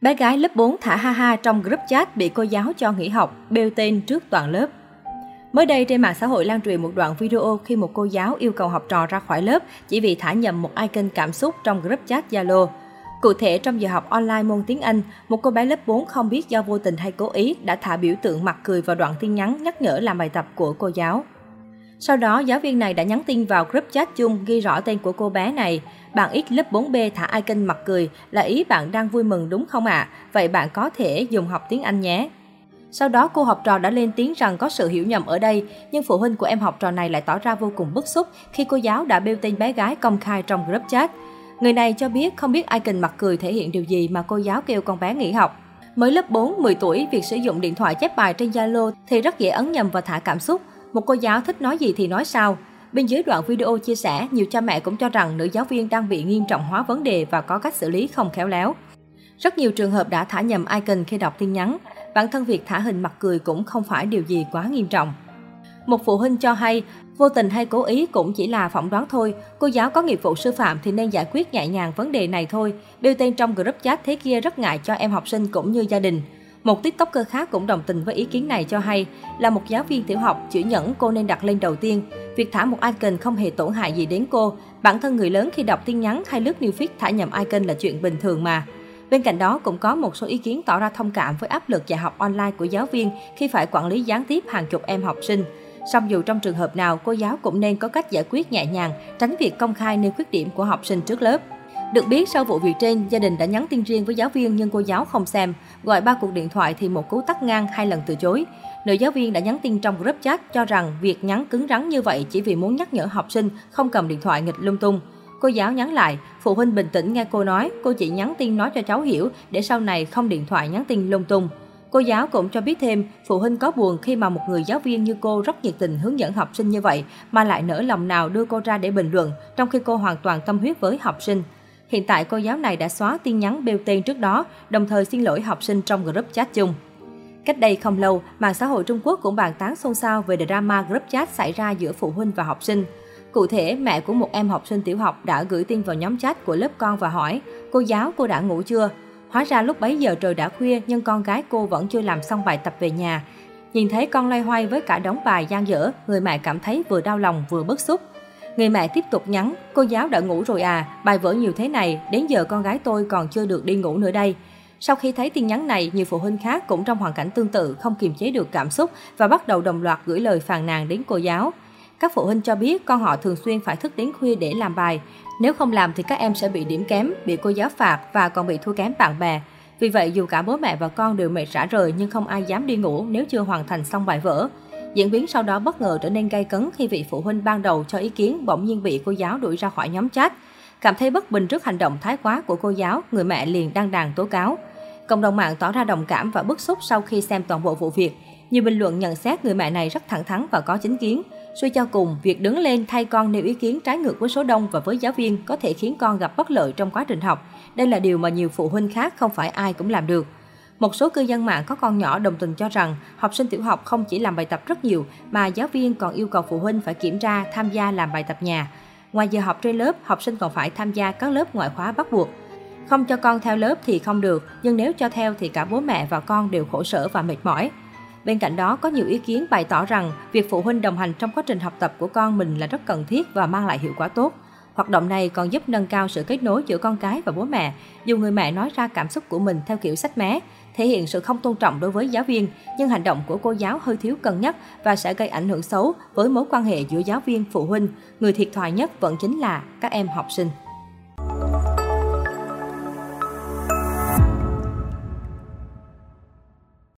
Bé gái lớp 4 thả ha ha trong group chat bị cô giáo cho nghỉ học, bêu tên trước toàn lớp. Mới đây trên mạng xã hội lan truyền một đoạn video khi một cô giáo yêu cầu học trò ra khỏi lớp chỉ vì thả nhầm một icon cảm xúc trong group chat Zalo. Cụ thể, trong giờ học online môn tiếng Anh, một cô bé lớp 4 không biết do vô tình hay cố ý đã thả biểu tượng mặt cười vào đoạn tin nhắn nhắc nhở làm bài tập của cô giáo. Sau đó, giáo viên này đã nhắn tin vào group chat chung ghi rõ tên của cô bé này. Bạn X lớp 4B thả icon mặt cười là ý bạn đang vui mừng đúng không ạ? À? Vậy bạn có thể dùng học tiếng Anh nhé. Sau đó, cô học trò đã lên tiếng rằng có sự hiểu nhầm ở đây, nhưng phụ huynh của em học trò này lại tỏ ra vô cùng bức xúc khi cô giáo đã bêu tên bé gái công khai trong group chat. Người này cho biết không biết icon mặt cười thể hiện điều gì mà cô giáo kêu con bé nghỉ học. Mới lớp 4, 10 tuổi, việc sử dụng điện thoại chép bài trên Zalo thì rất dễ ấn nhầm và thả cảm xúc. Một cô giáo thích nói gì thì nói sao. Bên dưới đoạn video chia sẻ, nhiều cha mẹ cũng cho rằng nữ giáo viên đang bị nghiêm trọng hóa vấn đề và có cách xử lý không khéo léo. Rất nhiều trường hợp đã thả nhầm icon khi đọc tin nhắn. Bản thân việc thả hình mặt cười cũng không phải điều gì quá nghiêm trọng. Một phụ huynh cho hay, vô tình hay cố ý cũng chỉ là phỏng đoán thôi. Cô giáo có nghiệp vụ sư phạm thì nên giải quyết nhẹ nhàng vấn đề này thôi. Bêu tên trong group chat thế kia rất ngại cho em học sinh cũng như gia đình. Một tiktoker khác cũng đồng tình với ý kiến này cho hay là một giáo viên tiểu học chữ nhẫn cô nên đặt lên đầu tiên. Việc thả một icon không hề tổn hại gì đến cô. Bản thân người lớn khi đọc tin nhắn hay lướt new feed thả nhầm icon là chuyện bình thường mà. Bên cạnh đó cũng có một số ý kiến tỏ ra thông cảm với áp lực dạy học online của giáo viên khi phải quản lý gián tiếp hàng chục em học sinh. Song dù trong trường hợp nào, cô giáo cũng nên có cách giải quyết nhẹ nhàng, tránh việc công khai nêu khuyết điểm của học sinh trước lớp. Được biết, sau vụ việc trên, gia đình đã nhắn tin riêng với giáo viên nhưng cô giáo không xem. Gọi ba cuộc điện thoại thì một cú tắt ngang hai lần từ chối. Nữ giáo viên đã nhắn tin trong group chat cho rằng việc nhắn cứng rắn như vậy chỉ vì muốn nhắc nhở học sinh không cầm điện thoại nghịch lung tung. Cô giáo nhắn lại, phụ huynh bình tĩnh nghe cô nói, cô chỉ nhắn tin nói cho cháu hiểu để sau này không điện thoại nhắn tin lung tung. Cô giáo cũng cho biết thêm, phụ huynh có buồn khi mà một người giáo viên như cô rất nhiệt tình hướng dẫn học sinh như vậy mà lại nỡ lòng nào đưa cô ra để bình luận, trong khi cô hoàn toàn tâm huyết với học sinh. Hiện tại cô giáo này đã xóa tin nhắn bêu tên trước đó, đồng thời xin lỗi học sinh trong group chat chung. Cách đây không lâu, mạng xã hội Trung Quốc cũng bàn tán xôn xao về drama group chat xảy ra giữa phụ huynh và học sinh. Cụ thể, mẹ của một em học sinh tiểu học đã gửi tin vào nhóm chat của lớp con và hỏi, cô giáo cô đã ngủ chưa? Hóa ra lúc bấy giờ trời đã khuya nhưng con gái cô vẫn chưa làm xong bài tập về nhà. Nhìn thấy con loay hoay với cả đống bài gian dở, người mẹ cảm thấy vừa đau lòng vừa bức xúc. Người mẹ tiếp tục nhắn, cô giáo đã ngủ rồi à, bài vở nhiều thế này, đến giờ con gái tôi còn chưa được đi ngủ nữa đây. Sau khi thấy tin nhắn này, nhiều phụ huynh khác cũng trong hoàn cảnh tương tự không kiềm chế được cảm xúc và bắt đầu đồng loạt gửi lời phàn nàn đến cô giáo. Các phụ huynh cho biết con họ thường xuyên phải thức đến khuya để làm bài. Nếu không làm thì các em sẽ bị điểm kém, bị cô giáo phạt và còn bị thua kém bạn bè. Vì vậy, dù cả bố mẹ và con đều mệt rã rời nhưng không ai dám đi ngủ nếu chưa hoàn thành xong bài vở. Diễn biến sau đó bất ngờ trở nên gay cấn khi vị phụ huynh ban đầu cho ý kiến bỗng nhiên bị cô giáo đuổi ra khỏi nhóm chat. Cảm thấy bất bình trước hành động thái quá của cô giáo, người mẹ liền đăng đàn tố cáo. Cộng đồng mạng tỏ ra đồng cảm và bức xúc sau khi xem toàn bộ vụ việc. Nhiều bình luận nhận xét người mẹ này rất thẳng thắn và có chính kiến. Suy cho cùng, việc đứng lên thay con nêu ý kiến trái ngược với số đông và với giáo viên có thể khiến con gặp bất lợi trong quá trình học. Đây là điều mà nhiều phụ huynh khác không phải ai cũng làm được. Một số cư dân mạng có con nhỏ đồng tình cho rằng học sinh tiểu học không chỉ làm bài tập rất nhiều mà giáo viên còn yêu cầu phụ huynh phải kiểm tra, tham gia làm bài tập nhà. Ngoài giờ học trên lớp, học sinh còn phải tham gia các lớp ngoại khóa bắt buộc. Không cho con theo lớp thì không được, nhưng nếu cho theo thì cả bố mẹ và con đều khổ sở và mệt mỏi. Bên cạnh đó, có nhiều ý kiến bày tỏ rằng việc phụ huynh đồng hành trong quá trình học tập của con mình là rất cần thiết và mang lại hiệu quả tốt. Hoạt động này còn giúp nâng cao sự kết nối giữa con cái và bố mẹ, dù người mẹ nói ra cảm xúc của mình theo kiểu sách mé, thể hiện sự không tôn trọng đối với giáo viên, nhưng hành động của cô giáo hơi thiếu cân nhắc và sẽ gây ảnh hưởng xấu với mối quan hệ giữa giáo viên phụ huynh. Người thiệt thòi nhất vẫn chính là các em học sinh.